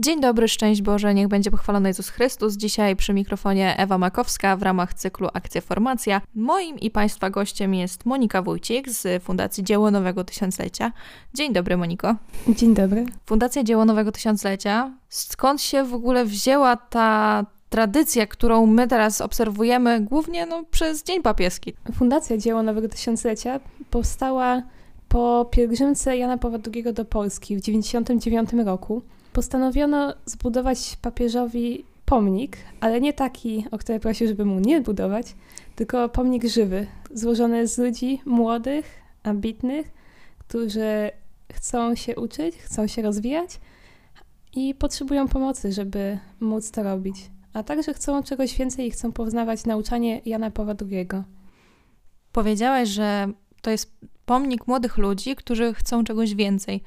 Dzień dobry, szczęść Boże, niech będzie pochwalony Jezus Chrystus. Dzisiaj przy mikrofonie Ewa Makowska w ramach cyklu Akcja Formacja. Moim i Państwa gościem jest Monika Wójcik z Fundacji Dzieło Nowego Tysiąclecia. Dzień dobry, Moniko. Dzień dobry. Fundacja Dzieło Nowego Tysiąclecia. Skąd się w ogóle wzięła ta tradycja, którą my teraz obserwujemy głównie no, przez Dzień Papieski? Fundacja Dzieło Nowego Tysiąclecia powstała po pielgrzymce Jana Pawła II do Polski w 1999 roku postanowiono zbudować papieżowi pomnik, ale nie taki, o który prosił, żeby mu nie budować, tylko pomnik żywy, złożony z ludzi młodych, ambitnych, którzy chcą się uczyć, chcą się rozwijać i potrzebują pomocy, żeby móc to robić. A także chcą czegoś więcej i chcą poznawać nauczanie Jana Pawła II. Powiedziałaś, że to jest pomnik młodych ludzi, którzy chcą czegoś więcej.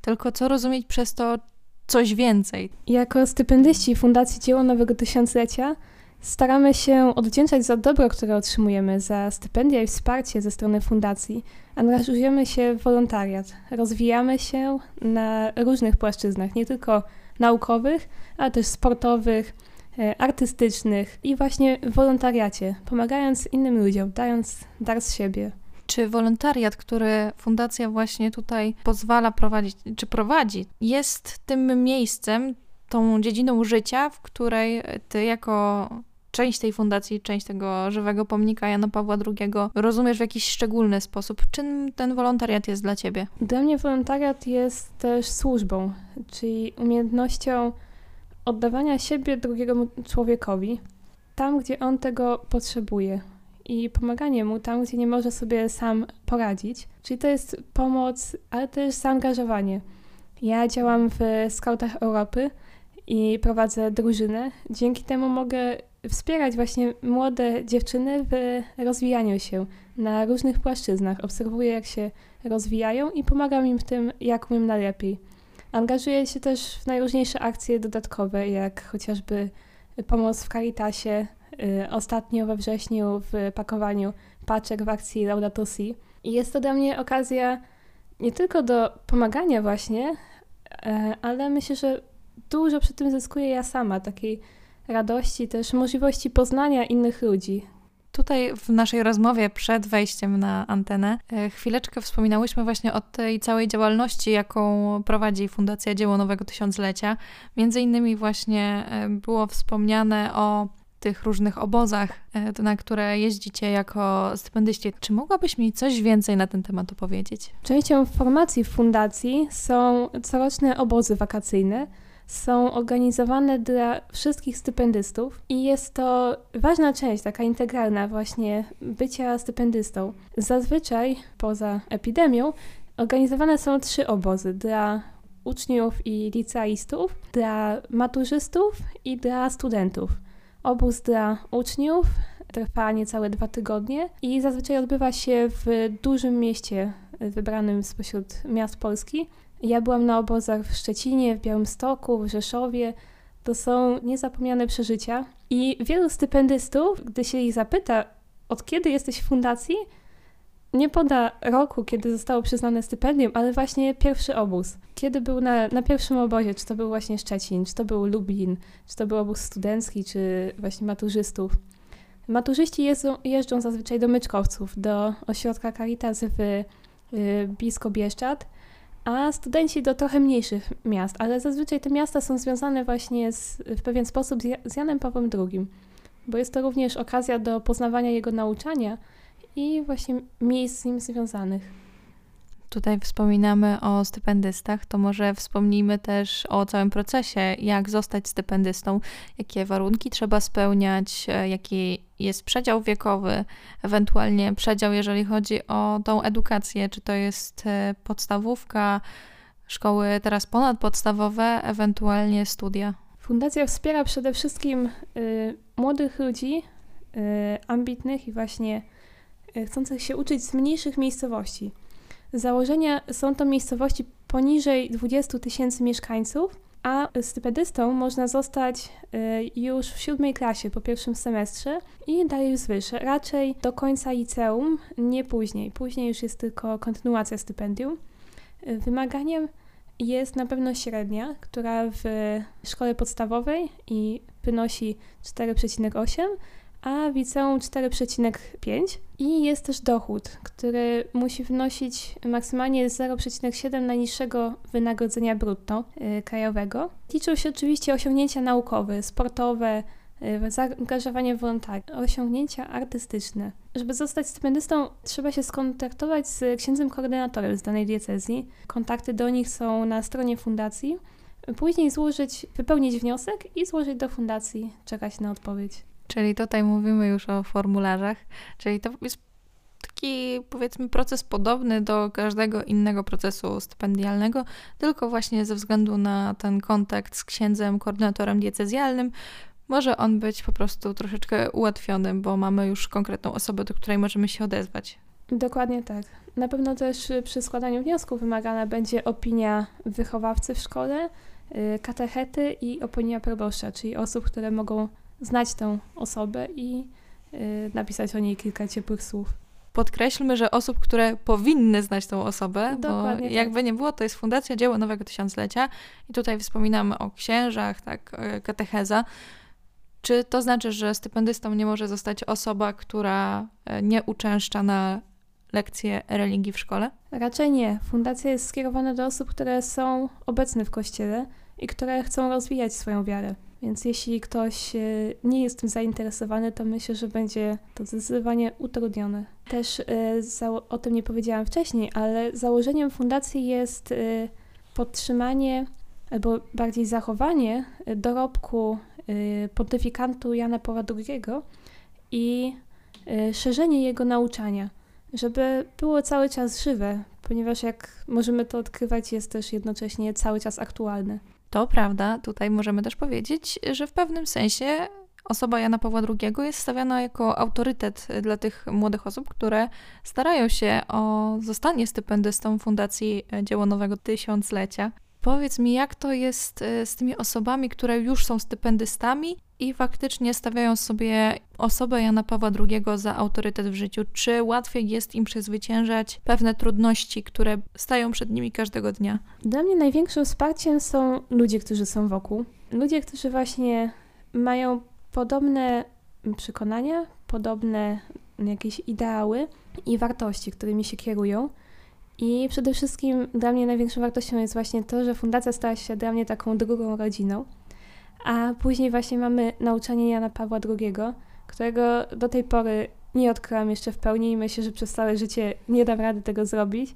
Tylko co rozumieć przez to coś więcej? Jako stypendyści Fundacji Dzieło Nowego Tysiąclecia staramy się odwdzięczać za dobro, które otrzymujemy, za stypendia i wsparcie ze strony fundacji. Angażujemy się w wolontariat, rozwijamy się na różnych płaszczyznach, nie tylko naukowych, ale też sportowych, e, artystycznych i właśnie w wolontariacie, pomagając innym ludziom, dając dar z siebie. Czy wolontariat, który fundacja właśnie tutaj pozwala prowadzić, czy prowadzi, jest tym miejscem, tą dziedziną życia, w której ty jako część tej fundacji, część tego żywego pomnika Jana Pawła II rozumiesz w jakiś szczególny sposób. Czym ten wolontariat jest dla ciebie? Dla mnie wolontariat jest też służbą, czyli umiejętnością oddawania siebie drugiemu człowiekowi tam, gdzie on tego potrzebuje i pomaganie mu tam, gdzie nie może sobie sam poradzić. Czyli to jest pomoc, ale też zaangażowanie. Ja działam w Scoutach Europy i prowadzę drużynę. Dzięki temu mogę wspierać właśnie młode dziewczyny w rozwijaniu się na różnych płaszczyznach. Obserwuję, jak się rozwijają i pomagam im w tym, jak umiem najlepiej. Angażuję się też w najróżniejsze akcje dodatkowe, jak chociażby pomoc w Caritasie, ostatnio we wrześniu w pakowaniu paczek w akcji Laudato Si. I jest to dla mnie okazja nie tylko do pomagania właśnie, e, ale myślę, że dużo przy tym zyskuję ja sama, takiej radości, też możliwości poznania innych ludzi. Tutaj w naszej rozmowie przed wejściem na antenę e, chwileczkę wspominałyśmy właśnie o tej całej działalności, jaką prowadzi Fundacja Dzieło Nowego Tysiąclecia. Między innymi właśnie e, było wspomniane o tych różnych obozach, e, na które jeździcie jako stypendyści. Czy mogłabyś mi coś więcej na ten temat opowiedzieć? Częścią formacji w fundacji są coroczne obozy wakacyjne. Są organizowane dla wszystkich stypendystów i jest to ważna część, taka integralna właśnie bycia stypendystą. Zazwyczaj poza epidemią organizowane są trzy obozy dla uczniów i licealistów, dla maturzystów i dla studentów. Obóz dla uczniów trwa niecałe dwa tygodnie i zazwyczaj odbywa się w dużym mieście wybranym spośród miast Polski. Ja byłam na obozach w Szczecinie, w Białymstoku, w Rzeszowie. To są niezapomniane przeżycia. I wielu stypendystów, gdy się ich zapyta, od kiedy jesteś w fundacji, nie poda roku, kiedy zostało przyznane stypendium, ale właśnie pierwszy obóz. Kiedy był na, na pierwszym obozie, czy to był właśnie Szczecin, czy to był Lublin, czy to był obóz studencki, czy właśnie maturzystów. Maturzyści jeżdżą, jeżdżą zazwyczaj do Myczkowców, do ośrodka Caritas w y, blisko Bieszczad, a studenci do trochę mniejszych miast, ale zazwyczaj te miasta są związane właśnie z, w pewien sposób z, z Janem Pawłem II, bo jest to również okazja do poznawania jego nauczania, i właśnie miejsc z nim związanych. Tutaj wspominamy o stypendystach, to może wspomnijmy też o całym procesie, jak zostać stypendystą, jakie warunki trzeba spełniać, e, jaki jest przedział wiekowy, ewentualnie przedział, jeżeli chodzi o tą edukację, czy to jest e, podstawówka, szkoły teraz ponadpodstawowe, ewentualnie studia. Fundacja wspiera przede wszystkim y, młodych ludzi, y, ambitnych i właśnie chcących się uczyć z mniejszych miejscowości. Z założenia są to miejscowości poniżej 20 tysięcy mieszkańców, a stypendystą można zostać e, już w siódmej klasie po pierwszym semestrze i dalej wzwyż. Raczej do końca liceum, nie później. Później już jest tylko kontynuacja stypendium. E, wymaganiem jest na pewno średnia, która w szkole podstawowej i wynosi 4,8, a w liceum 4,5 i jest też dochód, który musi wynosić maksymalnie 0,7 najniższego wynagrodzenia brutto yy, krajowego. Liczą się oczywiście osiągnięcia naukowe, sportowe, yy, zaangażowanie wolontariuszy, osiągnięcia artystyczne. Żeby zostać stypendystą, trzeba się skontaktować z księdzem koordynatorem z danej diecezji. Kontakty do nich są na stronie fundacji. Później złożyć, wypełnić wniosek i złożyć do fundacji, czekać na odpowiedź. Czyli tutaj mówimy już o formularzach, czyli to jest taki powiedzmy proces podobny do każdego innego procesu stypendialnego, tylko właśnie ze względu na ten kontakt z księdzem, koordynatorem diecezjalnym, może on być po prostu troszeczkę ułatwiony, bo mamy już konkretną osobę, do której możemy się odezwać. Dokładnie tak. Na pewno też przy składaniu wniosku wymagana będzie opinia wychowawcy w szkole, y, katechety i opinia proboszcza, czyli osób, które mogą znać tę osobę i y, napisać o niej kilka ciepłych słów. Podkreślmy, że osób, które powinny znać tą osobę, Dokładnie bo tak. jakby nie było, to jest Fundacja Dzieło Nowego Tysiąclecia i tutaj wspominamy o księżach, tak, katecheza. Czy to znaczy, że stypendystą nie może zostać osoba, która e, nie uczęszcza na lekcje religii w szkole? Raczej nie. Fundacja jest skierowana do osób, które są obecne w kościele i które chcą rozwijać swoją wiarę. Więc jeśli ktoś e, nie jest tym zainteresowany, to myślę, że będzie to zdecydowanie utrudnione. Też e, o tym nie powiedziałam wcześniej, ale założeniem fundacji jest e, podtrzymanie albo bardziej zachowanie dorobku pontyfikantu Jana Pawła II i szerzenie jego nauczania, żeby było cały czas żywe, ponieważ jak możemy to odkrywać, jest też jednocześnie cały czas aktualne. To prawda, tutaj możemy też powiedzieć, że w pewnym sensie osoba Jana Pawła II jest stawiana jako autorytet dla tych młodych osób, które starają się o zostanie stypendystą Fundacji Dzieło Nowego Tysiąclecia. Powiedz mi, jak to jest e, z tymi osobami, które już są stypendystami i faktycznie stawiają sobie osobę Jana Pawła II za autorytet w życiu? Czy łatwiej jest im przezwyciężać pewne trudności, które stają przed nimi każdego dnia? Dla mnie największym wsparciem są ludzie, którzy są wokół. Ludzie, którzy właśnie mają podobne przekonania, podobne jakieś ideały i wartości, którymi się kierują. I przede wszystkim dla mnie największą wartością jest właśnie to, że fundacja stała się dla mnie taką drugą rodziną. A później właśnie mamy nauczanie Jana Pawła II, którego do tej pory nie odkryłam jeszcze w pełni i myślę, że przez całe życie nie dam rady tego zrobić,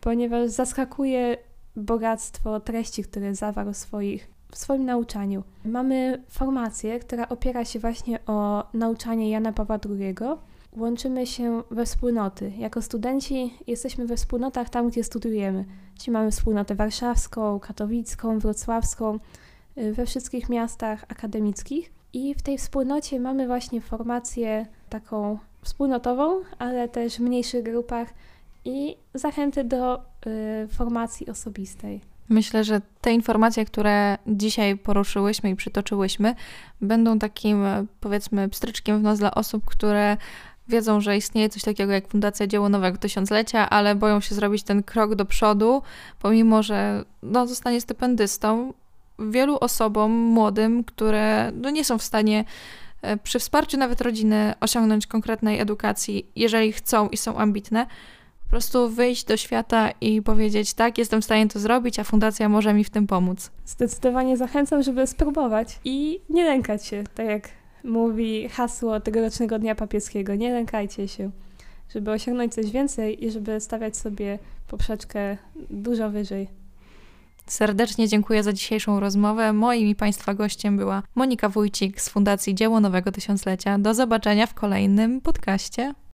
ponieważ zaskakuje bogactwo treści, które zawarł w, swoich, w swoim nauczaniu. Mamy formację, która opiera się właśnie o nauczanie Jana Pawła II, łączymy się we wspólnoty. Jako studenci jesteśmy we wspólnotach tam, gdzie studiujemy. Czyli mamy wspólnotę warszawską, katowicką, wrocławską, y, we wszystkich miastach akademickich. I w tej wspólnocie mamy właśnie formację taką wspólnotową, ale też w mniejszych grupach i zachęty do y, formacji osobistej. Myślę, że te informacje, które dzisiaj poruszyłyśmy i przytoczyłyśmy, będą takim, powiedzmy, pstryczkiem w nos dla osób, które wiedzą, że istnieje coś takiego jak Fundacja Dzieło Nowego Tysiąclecia, ale boją się zrobić ten krok do przodu, pomimo że no, zostanie stypendystą. Wielu osobom młodym, które no, nie są w stanie e, przy wsparciu nawet rodziny osiągnąć konkretnej edukacji, jeżeli chcą i są ambitne, po prostu wyjść do świata i powiedzieć: Tak, jestem w stanie to zrobić, a fundacja może mi w tym pomóc. Zdecydowanie zachęcam, żeby spróbować i nie lękać się, tak jak mówi hasło tegorocznego Dnia Papieskiego. Nie lękajcie się, żeby osiągnąć coś więcej i żeby stawiać sobie poprzeczkę dużo wyżej. Serdecznie dziękuję za dzisiejszą rozmowę. Moim i Państwa gościem była Monika Wójcik z Fundacji Dzieło Nowego Tysiąclecia. Do zobaczenia w kolejnym podcaście.